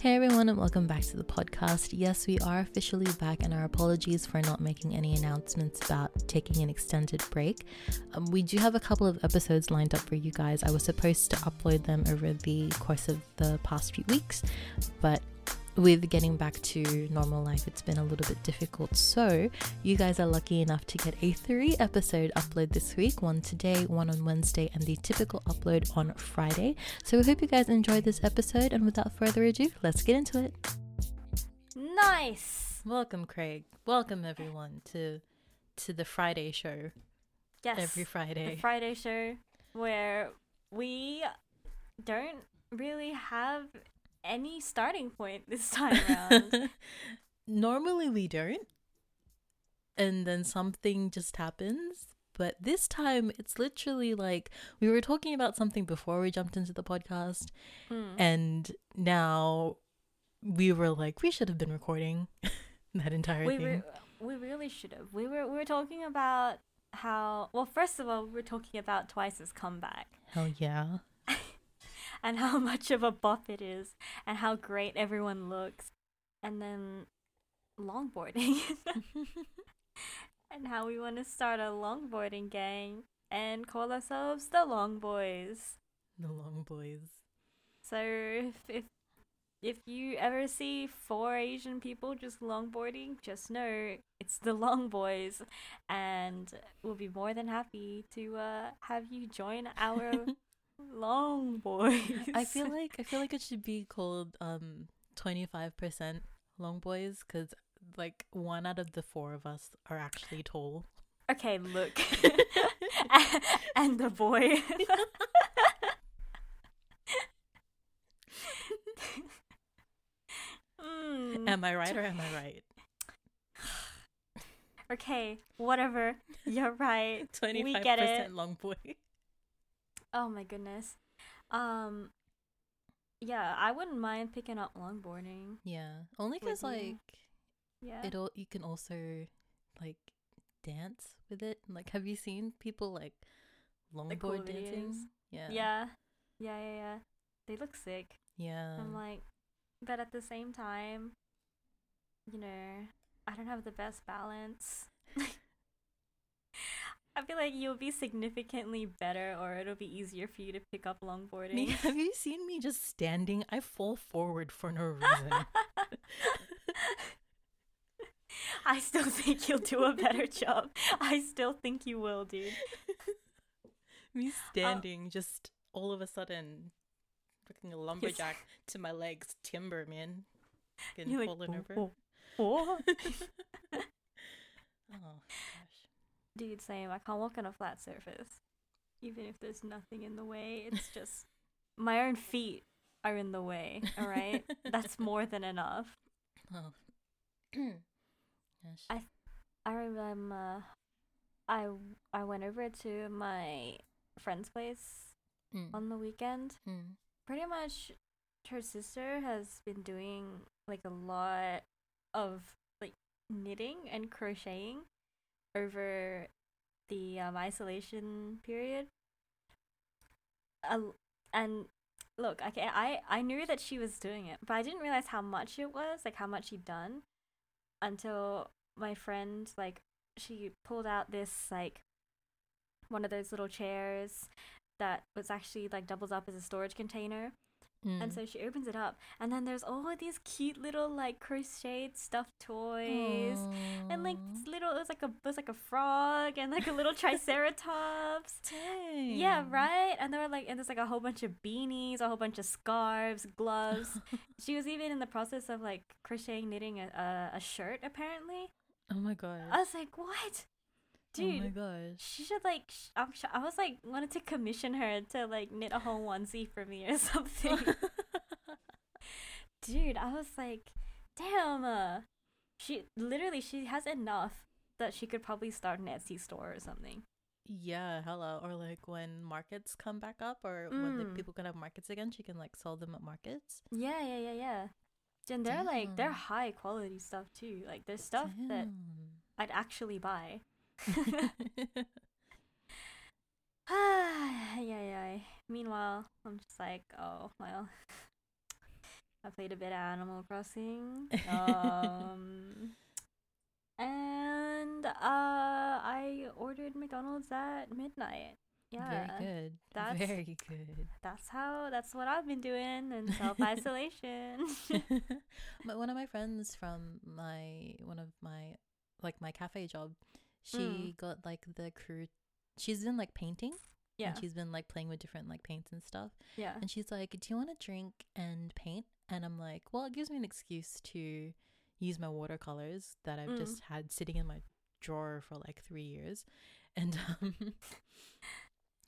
Hey everyone, and welcome back to the podcast. Yes, we are officially back, and our apologies for not making any announcements about taking an extended break. Um, we do have a couple of episodes lined up for you guys. I was supposed to upload them over the course of the past few weeks, but with getting back to normal life, it's been a little bit difficult. So, you guys are lucky enough to get a three episode upload this week one today, one on Wednesday, and the typical upload on Friday. So, we hope you guys enjoyed this episode. And without further ado, let's get into it. Nice. Welcome, Craig. Welcome, everyone, to to the Friday show. Yes. Every Friday. The Friday show where we don't really have any starting point this time around. Normally we don't. And then something just happens. But this time it's literally like we were talking about something before we jumped into the podcast. Mm. And now we were like, we should have been recording that entire we thing. re- we really should have. We were we were talking about how well first of all we were talking about Twice's comeback Hell yeah. And how much of a bop it is and how great everyone looks and then longboarding and how we want to start a longboarding gang and call ourselves the Long Boys. The long boys. So if if if you ever see four Asian people just longboarding, just know it's the Long Boys, and we'll be more than happy to uh, have you join our Long Boys. I feel like I feel like it should be called um 25% long boys cuz like one out of the four of us are actually tall. okay. Look, and the boy. Mm. Am I right or am I right? Okay, whatever. You're right. 25% We get it. long boy. Oh my goodness. Um yeah, I wouldn't mind picking up longboarding. Yeah. Only cuz like Yeah. it all you can also like dance with it. Like have you seen people like longboard cool dancing? videos? Yeah. yeah. Yeah, yeah, yeah. They look sick. Yeah. I'm like but at the same time, you know, I don't have the best balance. I feel like you'll be significantly better or it'll be easier for you to pick up longboarding. Me, have you seen me just standing? I fall forward for no reason. I still think you'll do a better job. I still think you will, dude. me oh. standing just all of a sudden fucking a lumberjack to my legs timber man getting You're like, fallen over "Oh, oh." oh Dude, same. I can't walk on a flat surface. Even if there's nothing in the way, it's just my own feet are in the way, alright? That's more than enough. oh gosh I- I remember I I went over to my friend's place Mm, on the weekend. mm. Pretty much her sister has been doing like a lot of like knitting and crocheting over the um, isolation period. Uh, and look, ca- I I knew that she was doing it, but I didn't realize how much it was, like how much she'd done, until my friend like she pulled out this like one of those little chairs that was actually like doubles up as a storage container and Mm. so she opens it up, and then there's all of these cute little like crocheted stuffed toys, and like this little it was like a it was like a frog and like a little triceratops. Yeah, right. And there were like and there's like a whole bunch of beanies, a whole bunch of scarves, gloves. she was even in the process of like crocheting, knitting a a, a shirt. Apparently, oh my god I was like, what, oh my dude? gosh She should like. Sh- I'm. Sh- I was like wanted to commission her to like knit a whole onesie for me or something. dude i was like damn uh, she literally she has enough that she could probably start an etsy store or something Yeah, hello. Or like when markets come back up, or when the Mm. people can have markets again, she can like sell them at markets. yeah yeah yeah yeah and they're like they're high quality stuff too like there's stuff that i'd actually buy Ah, yeah, yeah. Meanwhile, I'm just like, oh well. I played a bit of Animal Crossing. Um, and uh, I ordered McDonald's at midnight. Yeah, Very good. that's- Very good. that's how. That's what I've been doing in self isolation. but one of my friends from my one of my like my cafe job, she Mm. got like the crew. She's been like painting. yeah, And she's been like playing with different like paints and stuff. yeah, And she's like, "Do you want to drink and paint?" And I'm like, "Well, it gives me an excuse to use my watercolors that I've Mm. just had sitting in my drawer for like three years." And um,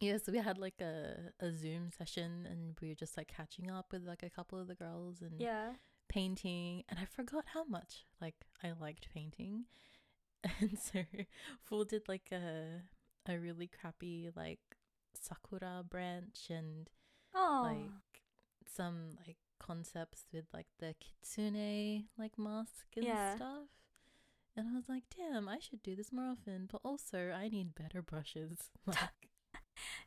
yeah, so we had like a a Zoom session, and we were just like catching up with like a couple of the girls and yeah. painting. And I forgot how much like I liked painting, and so Fool did like a a really crappy like sakura branch and Oh, like some like concepts with like the kitsune like mask and Yeah. stuff. And I was like, damn, I should do this more often. But also, I need better brushes. Like,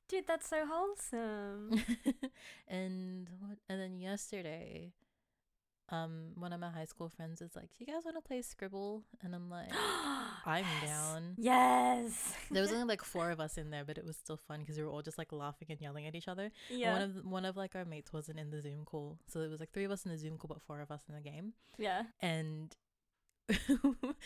dude, that's so wholesome. and what? And then yesterday, um, one of my high school friends was like, "Do you guys want to play Scribble?" And I'm like, I'm Yes. down. Yes. There was only like four of us in there, but it was still fun because we were all just like laughing and yelling at each other. And yeah. One of one of like our mates wasn't in the Zoom call, so it was like three of us in the Zoom call, but four of us in the game. yeah. And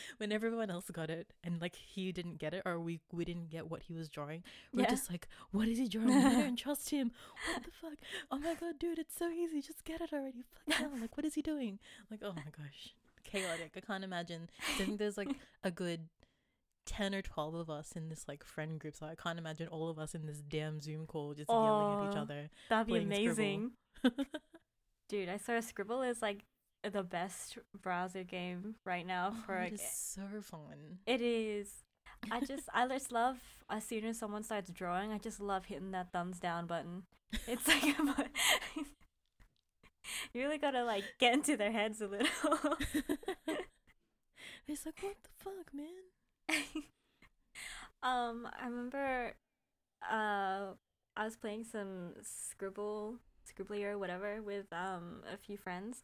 when everyone else got it, and like he didn't get it, or we we didn't get what he was drawing, we are Yeah. just like, "What is he drawing? I don't trust him. What the fuck? Oh my god, dude, it's so easy. Just get it already. Fuck hell. Like, what is he doing? Like, oh my gosh, chaotic. I can't imagine. I think there's like a good 10 or 12 of us in this like friend group so i can't imagine all of us in this damn zoom call just yelling at each other That'd be amazing. Dude, I saw a Scribble is like the best browser game right now oh, for it like, is so fun it is. I just I just love as soon as someone starts drawing, I just love hitting that thumbs down button. It's like you really gotta like get into their heads a little. it's like what the fuck man um, I remember uh I was playing some Scribble, Scribbly or whatever with um a few friends,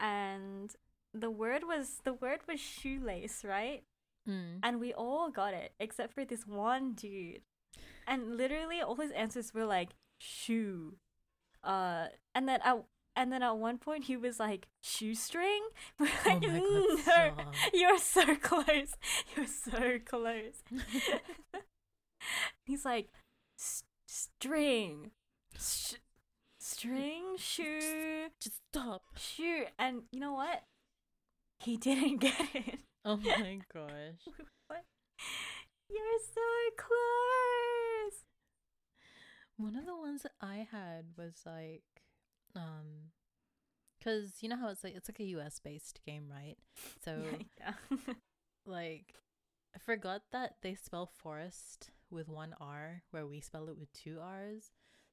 and the word was the word was shoelace, right? mm. And we all got it except for this one dude, and literally all his answers were like shoe, uh, and then at and then at one point he was like shoestring. We're oh like, my "Mm, god no, you're so close. You're so close. He's like, string, sh- string, shoe, just stop shoe. And you know what? He didn't get it. oh my gosh You're so close. one of the ones that i had was like um because you know how it's like it's like a us based game right so yeah. like I forgot that they spell forest with one R where we spell it with two R's.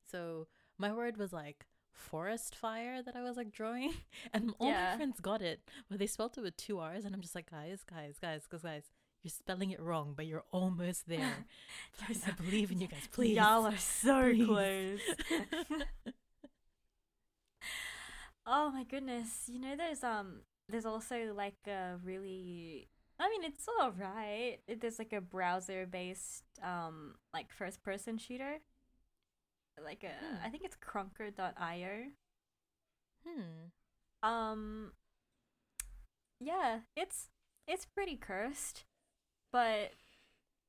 So my word was like forest fire that I was like drawing and all Yeah. my friends got it, but they spelled it with two R's and I'm just like guys, guys, guys, guys, guys, you're spelling it wrong, but you're almost there. Please, I believe in you guys, please. Y'all are so Please. close. Oh my goodness. You know there's um there's also like a really I mean it's alright. It- There's like a browser based um like first person shooter. Like a Hmm. I think it's krunker.io. hmm. Um yeah, it's it's pretty cursed. But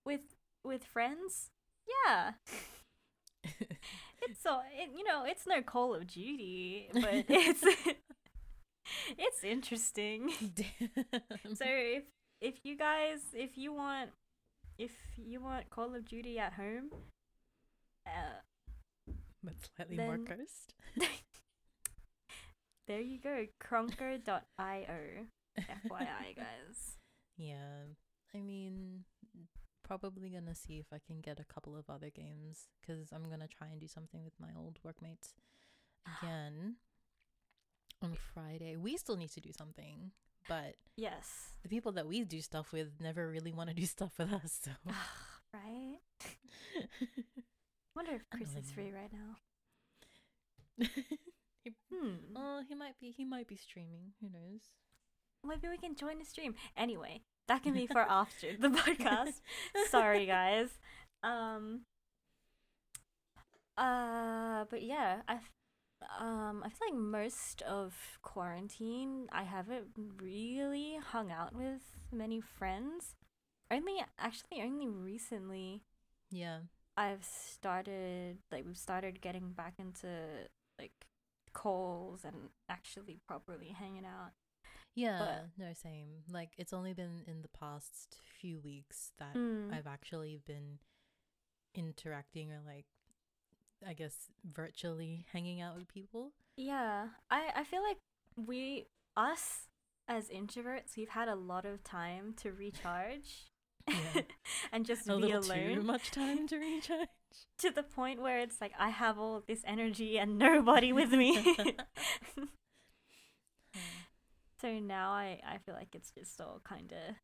with with friends, yeah. It's so it, you know, it's no Call of Duty, but it's it's interesting. Damn. So if if you guys if you want if you want Call of Duty at home, uh, but slightly more then- cursed. there you go, krunker.io. FYI, guys. Yeah, I mean, probably gonna see if I can get a couple of other games because I'm gonna try and do something with my old workmates ah. again on Friday. We still need to do something, but Yes. the people that we do stuff with never really want to do stuff with us. So ah, right? wonder if Chris is free right now. Hmm. Oh, he might be. He might be streaming. Who knows? Maybe we can join the stream. Anyway, that can be for after the podcast. Sorry, guys. Um. Uh, but yeah, I, um, I feel like most of quarantine, I haven't really hung out with many friends. Only, actually, only recently, Yeah. I've started like we've started getting back into like calls and actually properly hanging out. Yeah. no, same. Like it's only been in the past few weeks that Mm. I've actually been interacting or like, I guess, virtually hanging out with people. Yeah, I I feel like we us as introverts, we've had a lot of time to recharge. Yeah. and just A be little too much time to recharge. to the point where it's like I have all this energy and nobody with me. so now I I feel like it's just all kind of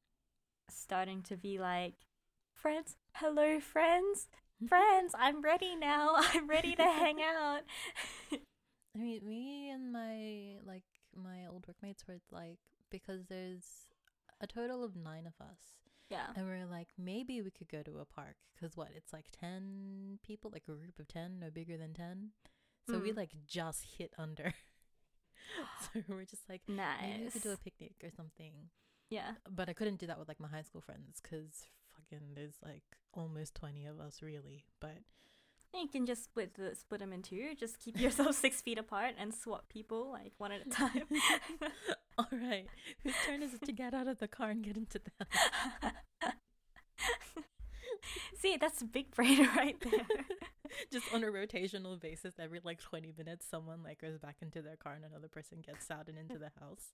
starting to be like friends, hello friends, hmm? friends, I'm ready now. I'm ready to hang out. I mean, me and my like my old workmates were like because there's a total of nine of us, Yeah. and we're like maybe we could go to a park because what it's like ten people, like a group of ten, no bigger than ten. So we Mm. like just hit under. so we're just like maybe we could do a picnic or something. Yeah. But I couldn't do that with like my high school friends because fucking there's like almost twenty of us really. But You can just split the split them in two. Just keep yourself six feet apart and swap people like one at a time. all right, whose turn is it to get out of the car and get into the house? See, that's a big brain right there. just on a rotational basis every like 20 minutes someone like goes back into their car and another person gets out and into the house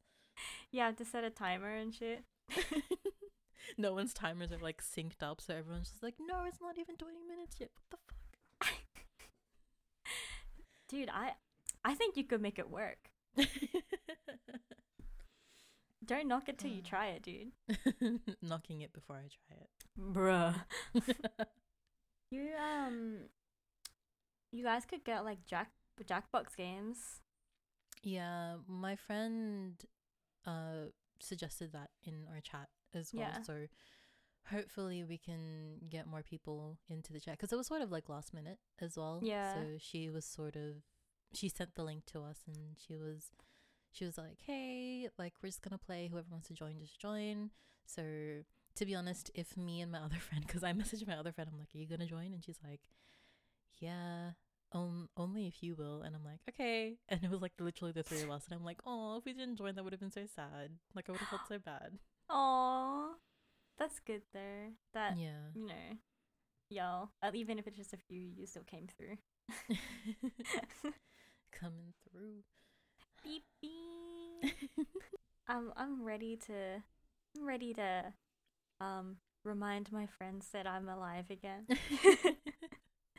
Yeah, to set a timer and shit. no one's timers are like synced up so everyone's just like no it's not even 20 minutes yet what the fuck? Dude, I I think you could make it work. Don't knock it till you Mm. try it, dude. knocking it before i try it Bruh. You um you guys could get like Jack Jackbox games. yeah my friend uh suggested that in our chat as well Yeah. so hopefully we can get more people into the chat because it was sort of like last minute as well Yeah. so she was sort of she sent the link to us and she was she was like hey like we're just gonna play whoever wants to join just join so to be honest if me and my other friend because i messaged my other friend i'm like are you gonna join and she's like yeah um only if you will and i'm like okay and it was like literally the three of us and i'm like oh if we didn't join that would have been so sad like i would have felt so bad Aw. That's good though. That yeah you know, y'all. uh, Even if it's just a few, you still came through. coming through Beep beep. I'm I'm ready to I'm ready to um remind my friends that I'm alive again.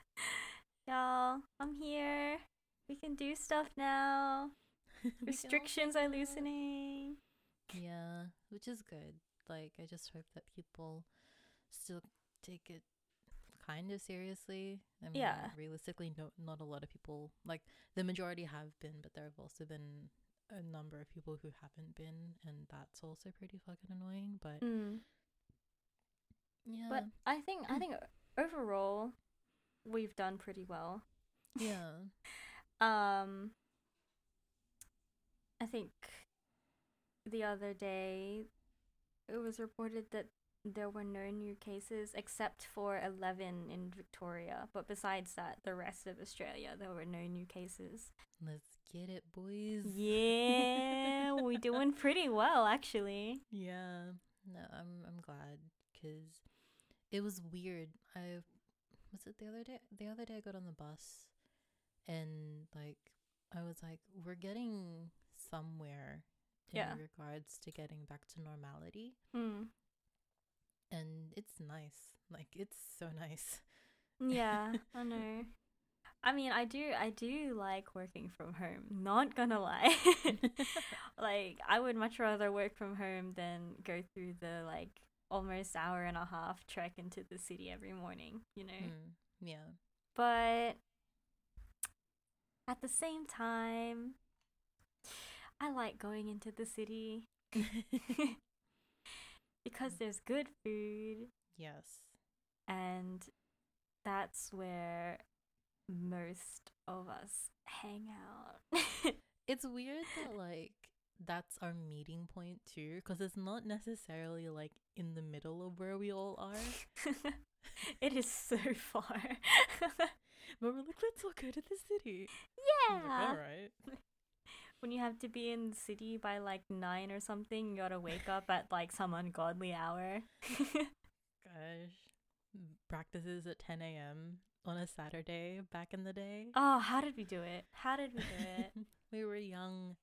Y'all, I'm here. We can do stuff now. We can all Restrictions are loosening. Yeah, which is good. Like, I just hope that people still take it kind of seriously. I mean, Yeah. realistically, no, not a lot of people, like, the majority have been, but there have also been a number of people who haven't been, and that's also pretty fucking annoying. But Mm. yeah, But I think I think overall we've done pretty well. yeah, Um I think the other day it was reported that there were no new cases except for 11 in Victoria, but besides that the rest of Australia there were no new cases. let's get it, boys. Yeah, we're doing pretty well actually. Yeah. No, I'm I'm glad because it was weird. I was it the other day. The other day I got on the bus, and like I was like, we're getting somewhere in Yeah. regards to getting back to normality, Mm. And it's nice. Like it's so nice. Yeah, I know. I mean, I do I do like working from home. Not gonna lie. like I would much rather work from home than go through the like almost hour and a half trek into the city every morning, you know. Mm, yeah. But at the same time, I like going into the city because mm. there's good food yes. and that's where most of us hang out. It's weird that like that's our meeting point too, because it's not necessarily like in the middle of where we all are. it is so far. But we're like, let's all go to the city. I'm like, yeah. all right. When you have to be in the city by like nine or something, you gotta wake up at like some ungodly hour. Gosh. Practices at 10 a.m. on a Saturday back in the day. oh, how did we do it? How did we do it? we were young.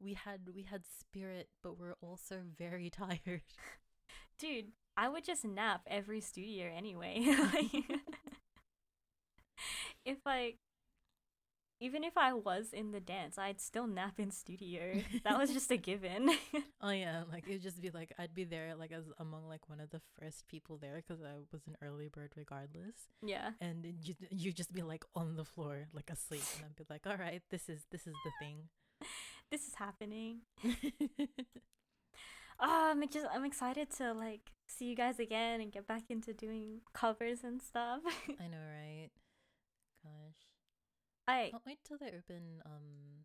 We had we had spirit, but we're also very tired. Dude, I would just nap every studio anyway. Like, if I even if I was in the dance, I'd still nap in studio. That was just a given. Oh yeah, like it'd just be like I'd be there like as among like one of the first people there because I was an early bird regardless, yeah. and you you just be like on the floor like asleep, and I'd be like, all right, this is this is the thing. This is happening. Um, oh, I'm just I'm excited to like see you guys again and get back into doing covers and stuff. I know, right? Gosh, I can't wait till they open um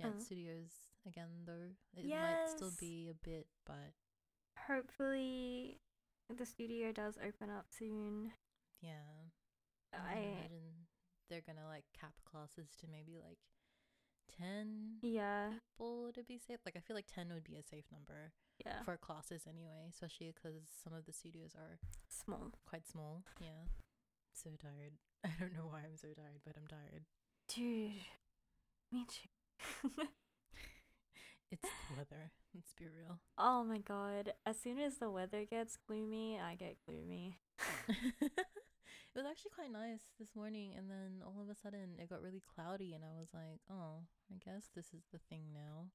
dance Uh. studios again though. It might still be a bit, but hopefully the studio does open up soon. yeah. I I imagine they're gonna like cap classes to maybe like ten yeah people to be safe. Like I feel like ten would be a safe number yeah for classes anyway, especially because some of the studios are small. quite small. Yeah, so tired. I don't know why I'm so tired, but I'm tired. Dude, me too. It's the weather. Let's be real. oh my god! As soon as the weather gets gloomy, I get gloomy. it was actually quite nice this morning, and then all of a sudden it got really cloudy, and I was like, oh, I guess this is the thing now.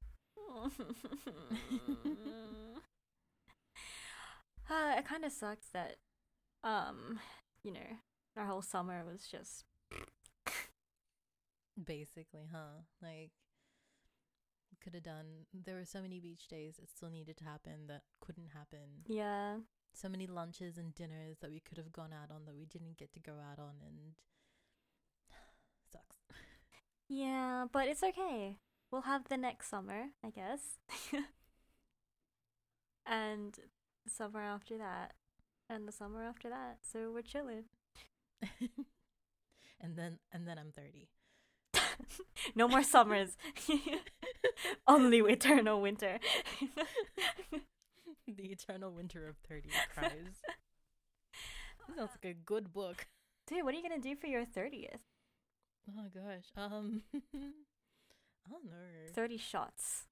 uh, it kind of sucks that, um, you know, our whole summer was just Basically, huh? Like, could have done. There were so many beach days that still needed to happen that couldn't happen. yeah. So many lunches and dinners that we could have gone out on that we didn't get to go out on, and sucks. Yeah, but it's okay. We'll have the next summer, I guess. and the summer after that. And the summer after that. So we're chilling. and then, and then I'm thirty. no more summers. Only eternal winter. the eternal winter of thirty cries. Sounds like a good book. Dude, what are you going to do for your 30th? Oh gosh. Um, I don't know. 30 shots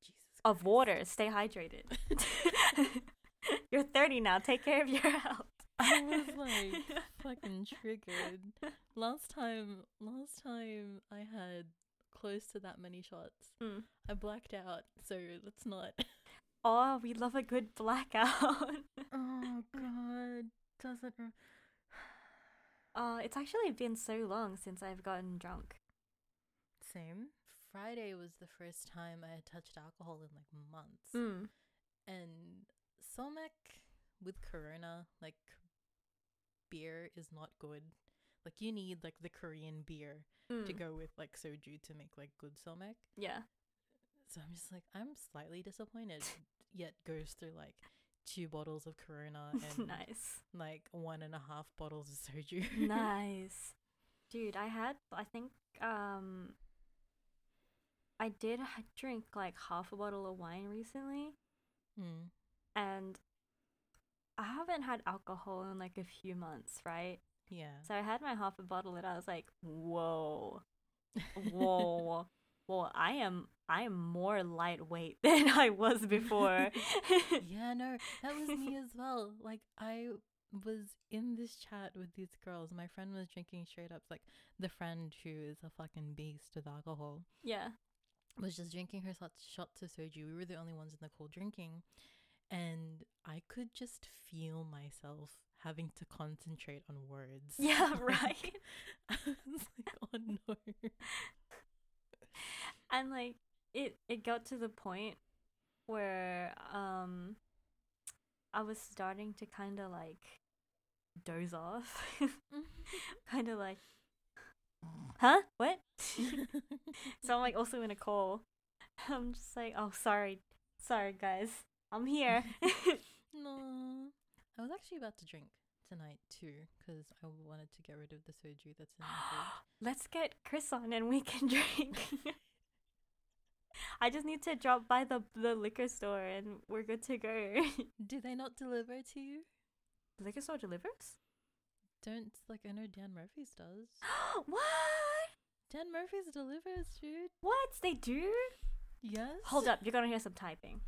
Jesus. of water. Stay hydrated. You're 30 now. Take care of your health. I was like fucking triggered. Last time, last time I had close to that many shots. Mm. I blacked out, so let's not. Oh, we love a good blackout. Oh god, doesn't. Re- Uh, it's actually been so long since I've gotten drunk. Same. Friday was the first time I had touched alcohol in like months, Mm. and Somaek with Corona, like beer, is not good. Like you need like the Korean beer to Mm. go with like soju to make like good Somaek. Yeah. So I'm just like, I'm slightly disappointed, yet goes through like two bottles of Corona and nice. like one and a half bottles of soju. nice. Dude, I had, I think, um, I did drink like half a bottle of wine recently, mm. and I haven't had alcohol in like a few months, right? Yeah. So I had my half a bottle, and I was like, whoa, whoa, whoa, I am, I am more lightweight than I was before. yeah, no, that was me as well. Like I was in this chat with these girls. My friend was drinking straight up like the friend who is a fucking beast with alcohol. yeah. was just drinking her shots, of soju. We were the only ones in the cold drinking. And I could just feel myself having to concentrate on words. Yeah, right. I was like, oh no. and like it it got to the point where um I was starting to kind of like doze off. kind of like huh? What? so I'm like also in a call. I'm just like, "Oh, sorry. Sorry, guys. I'm here." no. I was actually about to drink tonight too because I wanted to get rid of the soju that's in the fridge. Let's get Chris on and we can drink. I just need to drop by the the liquor store and we're good to go. Do they not deliver to you? the liquor store delivers? Don't like I know Dan Murphy's does. what? Dan Murphy's delivers, dude. What? They do? Yes. Hold up, you're gonna hear some typing.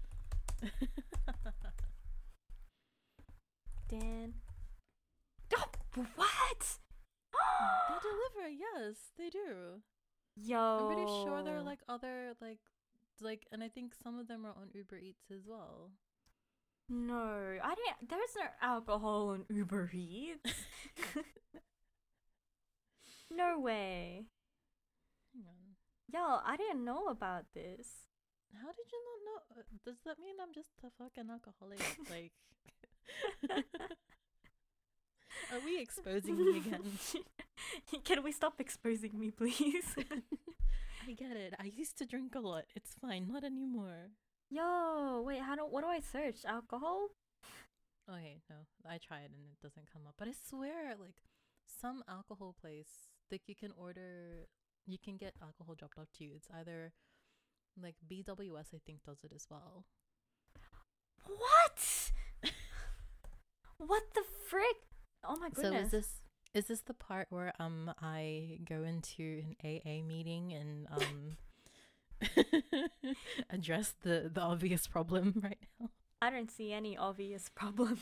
Dan. Oh, what? they deliver. Yes, they do. Yo. I'm pretty sure there are like other like like, and I think some of them are on Uber Eats as well. No, I didn't. There's no alcohol on Uber Eats. no way. Hang on. Yo, I didn't know about this. How did you not know? Uh, Does that mean I'm just a fucking alcoholic? like, are we exposing me again? Can we stop exposing me, please? I get it. I used to drink a lot. It's fine. Not anymore. Yo, wait, how do what do I search? Alcohol? Okay, no, I tried and it doesn't come up. But I swear, like, some alcohol place, like, you can order, you can get alcohol dropped off to you. It's either, like, BWS, I think, does it as well. What? what the frick? Oh my goodness. So is this is this the part where um I go into an AA meeting and um address the the obvious problem right now? I don't see any obvious problem.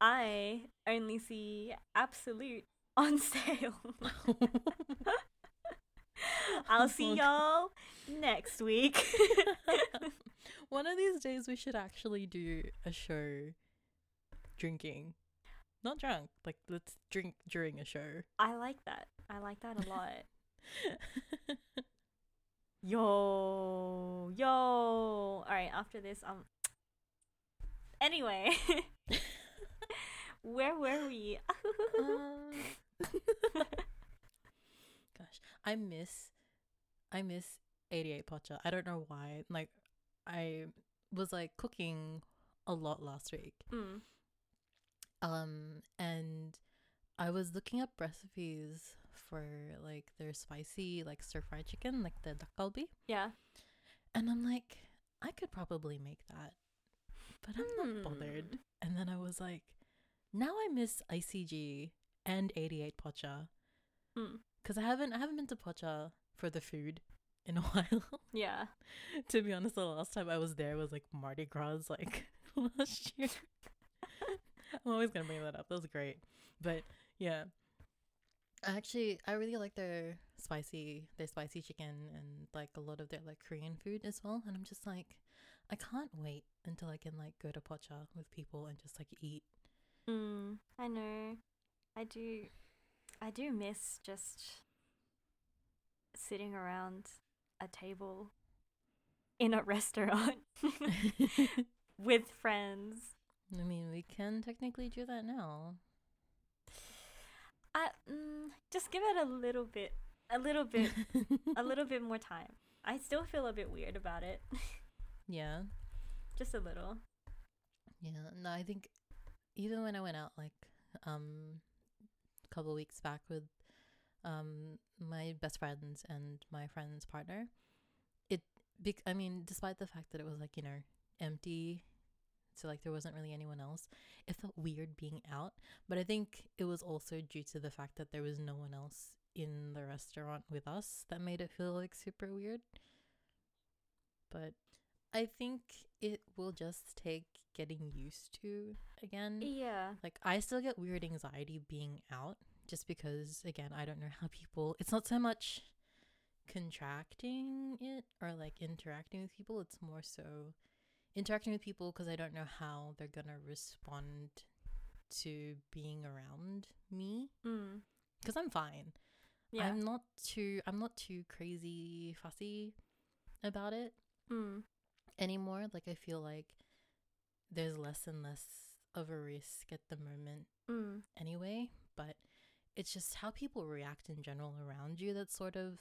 I only see Absolut on sale. I'll see y'all next week. One of these days we should actually do a show drinking. Not drunk, like let's drink during a show. I like that. I like that a lot. Yo, yo. All right, after this, um. Anyway, where were we? Um, I miss, I miss 88 Pocha. I don't know why. Like, I was like cooking a lot last week. Mm. Um, and I was looking up recipes for like their spicy, like stir fried chicken, like the dakgalbi. Yeah. And I'm like, I could probably make that, but I'm Hmm. not bothered. And then I was like, now I miss ICG and 88 Pocha Mm. Because I haven't I haven't been to Pocha for the food in a while. Yeah. to be honest, the last time I was there was like Mardi Gras, like last year. I'm always gonna bring that up. That was great, but yeah. Actually, I really like their spicy, their spicy chicken, and like a lot of their like Korean food as well. And I'm just like, I can't wait until I can like go to Pocha with people and just like eat. Mm, I know. I do. I do miss just sitting around a table in a restaurant with friends. I mean, we can technically do that now. I mm, just give it a little bit, a little bit, a little bit more time. I still feel a bit weird about it, yeah. just a little. Yeah, no, I think even when I went out like um couple weeks back with um my best friends and my friend's partner, it bec- I mean, despite the fact that it was like, you know, empty, so like there wasn't really anyone else, it felt weird being out, but I think it was also due to the fact that there was no one else in the restaurant with us that made it feel like super weird. But I think it will just take getting used to again. Yeah. Like I still get weird anxiety being out just because again, I don't know how people it's not so much contracting it or like interacting with people, it's more so interacting with people because I don't know how they're gonna respond to being around me Mm. because I'm fine. Yeah. I'm not too I'm not too crazy fussy about it mm. Anymore. Like I feel like there's less and less of a risk at the moment Mm. anyway, but it's just how people react in general around you that sort of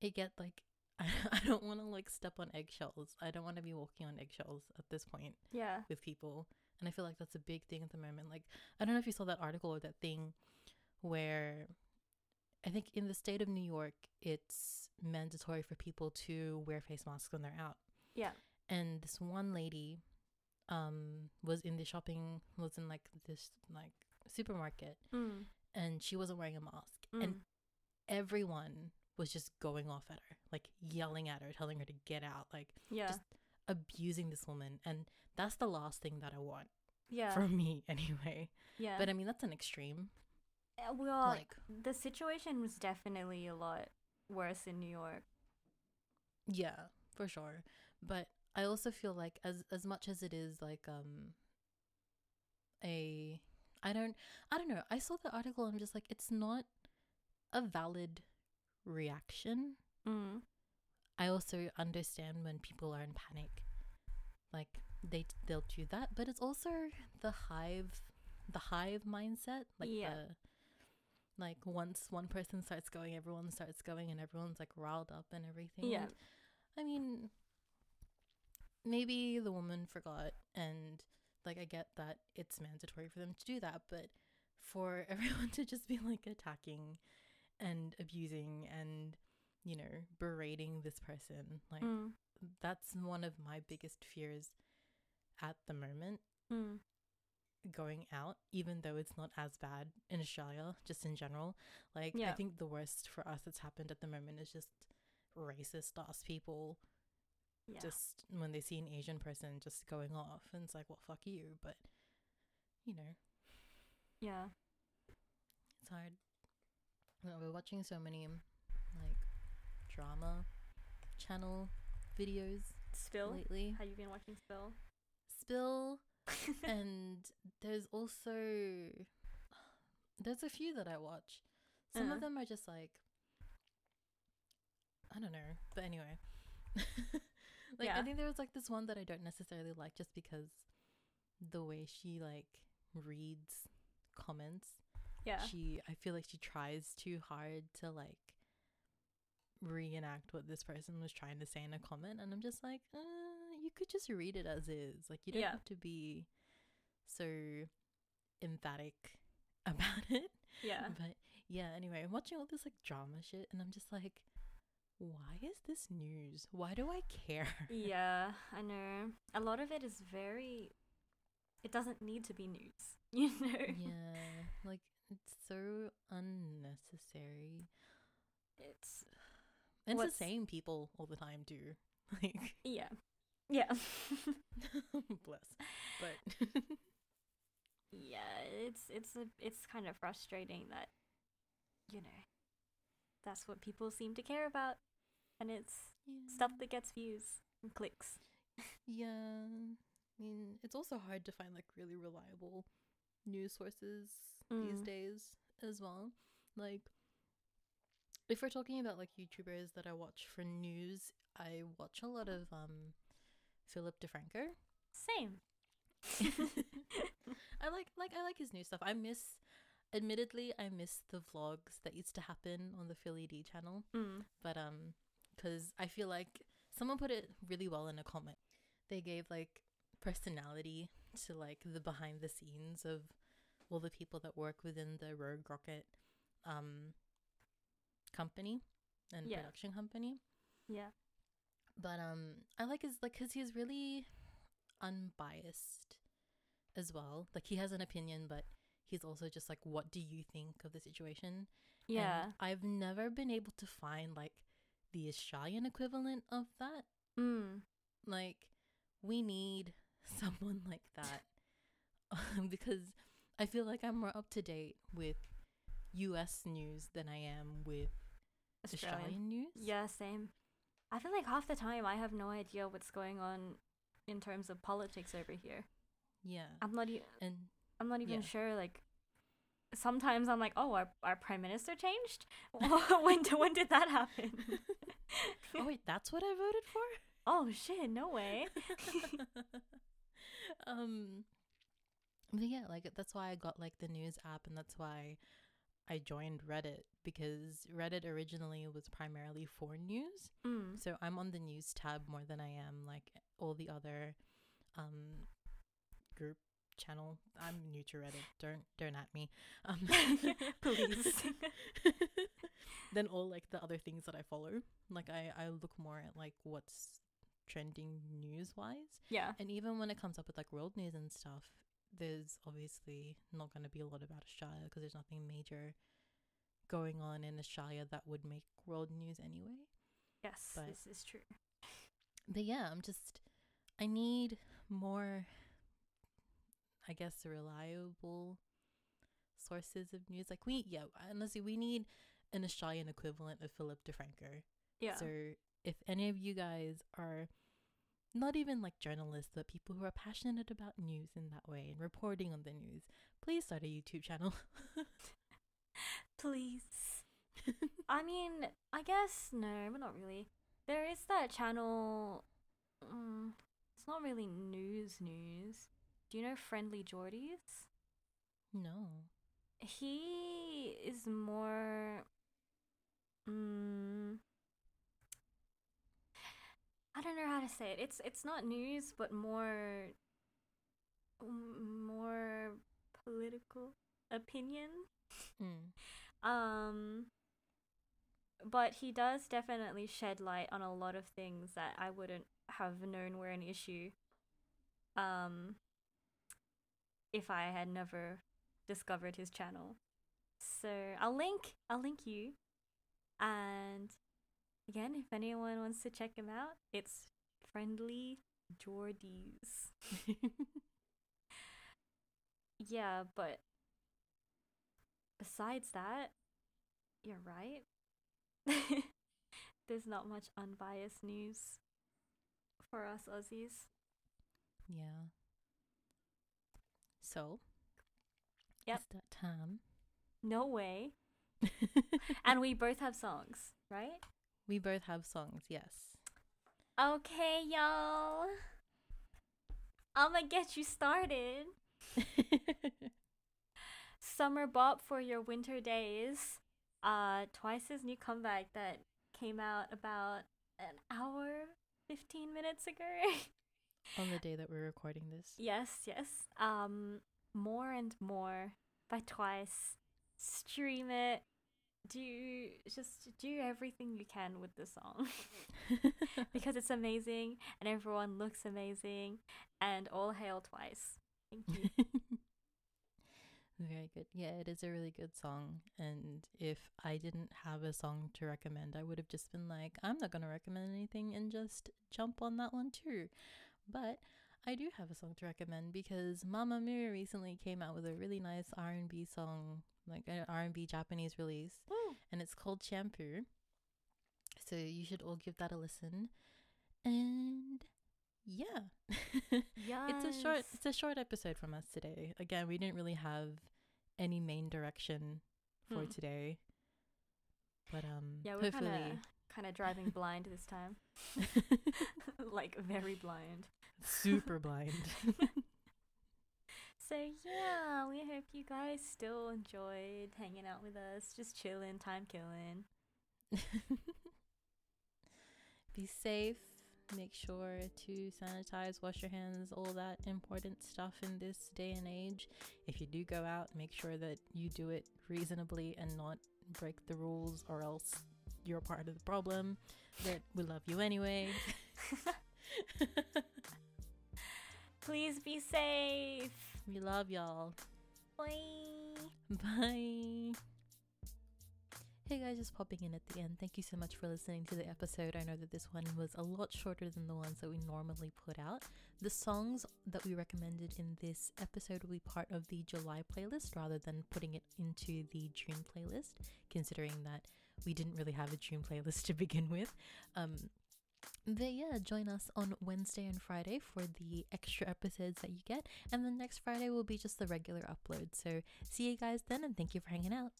it get like I, I don't want to like step on eggshells. I don't want to be walking on eggshells at this point Yeah. with people. And I feel like that's a big thing at the moment. Like I don't know if you saw that article or that thing where I think in the state of New York it's mandatory for people to wear face masks when they're out. Yeah. And this one lady um was in the shopping was in like this like supermarket Mm. and she wasn't wearing a mask Mm. and everyone was just going off at her like yelling at her telling her to get out like yeah. just abusing this woman and that's the last thing that i want yeah. for me anyway yeah. but i mean that's an extreme Uh, well, like the situation was definitely a lot worse in New York. yeah for sure but i also feel like as as much as it is like um a i don't i don't know i saw the article and i'm just like it's not a valid reaction Mm. I also understand when people are in panic, like they they'll do that. But it's also the hive, the hive mindset, like Yeah. the like once one person starts going, everyone starts going, and everyone's like riled up and everything. Yeah. I mean, maybe the woman forgot, and like I get that it's mandatory for them to do that, but for everyone to just be like attacking and abusing and you know berating this person like Mm. that's one of my biggest fears at the moment Mm. going out even though it's not as bad in australia just in general like i think the worst for us that's happened at the moment is just racist ass people Yeah. just when they see an asian person just going off and it's like well fuck you but you know yeah. it's hard we're watching so many like drama channel videos Spill. lately Have you been watching Spill? spill and there's also there's a few that i watch some Uh. of them are just like i don't know but anyway like Yeah. i think there was like this one that i don't necessarily like just because the way she like reads comments Yeah. she i feel like she tries too hard to like reenact what this person was trying to say in a comment and i'm just like uh, you could just read it as is like you don't Yeah. have to be so emphatic about it yeah. but yeah anyway i'm watching all this like drama shit and i'm just like why is this news why do i care yeah, I know. A lot of it is very. It doesn't need to be news, you know. yeah like it's so unnecessary It's What's- it's the same people all the time too like yeah, yeah, bless but yeah. It's it's a it's kind of frustrating that, you know, that's what people seem to care about, and it's yeah. stuff that gets views and clicks. yeah i mean it's also hard to find like really reliable news sources these Mm. days as well like if we're talking about like youtubers that i watch for news i watch a lot of um philip defranco Same. I like like I like his new stuff. I miss admittedly I miss the vlogs that used to happen on the Philly D channel. Mm. But um cuz I feel like someone put it really well in a comment. They gave like personality to like the behind the scenes of all the people that work within the Rogue Rocket um company and Yeah. production company Yeah. but um i like his like because he's really unbiased as well like he has an opinion but he's also just like what do you think of the situation Yeah. and i've never been able to find like the australian equivalent of that Mm. like we need someone like that um, because i feel like i'm more up to date with us news than i am with Australian. australian news Yeah, same. I feel like half the time I have no idea what's going on in terms of politics over here. Yeah. I'm not e- and I'm not even Yeah. sure like sometimes I'm like, "Oh, our our prime minister changed?" when when did that happen? oh wait, that's what I voted for? oh shit, no way. um but yeah like that's why i got like the news app and that's why i joined reddit because reddit originally was primarily for news Mm. so i'm on the news tab more than i am like all the other um group channel i'm new to reddit don't don't at me um Please. then all like the other things that i follow like i i look more at like what's trending news wise Yeah. and even when it comes up with like world news and stuff, there's obviously not going to be a lot about Australia because there's nothing major going on in Australia that would make world news anyway. Yes, But- this is true. But yeah, I'm just, I need more, I guess, reliable sources of news. Like, we, yeah, honestly, we need an Australian equivalent of Philip DeFranco. Yeah. So if any of you guys are not even like journalists, but people who are passionate about news in that way and reporting on the news, please start a YouTube channel. Please. I mean, I guess no, but not really. There is that channel. Um, it's not really news news. Do you know Friendly Jordies? no. He is more. Mm, I don't know how to say it. It's it's not news, but more. More political opinion. Mm. Um, but he does definitely shed light on a lot of things that I wouldn't have known were an issue. Um, if I had never discovered his channel. So I'll link. I'll link you. And again, if anyone wants to check him out, it's friendly Jordies. Yeah, but besides that, you're right. There's not much unbiased news for us Aussies. yeah. So, Yep. it's that time. No way. And we both have songs, right? we both have songs, yes. Okay, y'all. I'ma get you started. Summer Bop for your winter days. Uh Twice's new comeback that came out about an hour, 15 minutes ago. On the day that we're recording this. yes, yes. Um More and More by Twice. Stream it. Do just do everything you can with the song because it's amazing and everyone looks amazing and all hail Twice. Thank you. Very good. Yeah, it is a really good song. And if I didn't have a song to recommend, I would have just been like, I'm not going to recommend anything and just jump on that one too. But I do have a song to recommend because Mamamoo recently came out with a really nice R&B song, like an R&B Japanese release, and it's called Shampoo. So you should all give that a listen. And yeah. yeah. it's a short it's a short episode from us today. Again, we didn't really have any main direction for Hmm. today. But um Yeah, we're hopefully kind of kind of driving blind this time. like very blind. Super blind. So yeah, we hope you guys still enjoyed hanging out with us, just chilling, time killing. Be safe. Make sure to sanitize, wash your hands, all that important stuff in this day and age. If you do go out, make sure that you do it reasonably and not break the rules, or else you're part of the problem. But we love you anyway. Please be safe. we love y'all. Bye. Bye. Hey guys, just popping in at the end. Thank you so much for listening to the episode. I know that this one was a lot shorter than the ones that we normally put out. The songs that we recommended in this episode will be part of the July playlist rather than putting it into the June playlist, considering that we didn't really have a June playlist to begin with. Um, But yeah, join us on Wednesday and Friday for the extra episodes that you get. And then next Friday will be just the regular upload. So see you guys then and thank you for hanging out.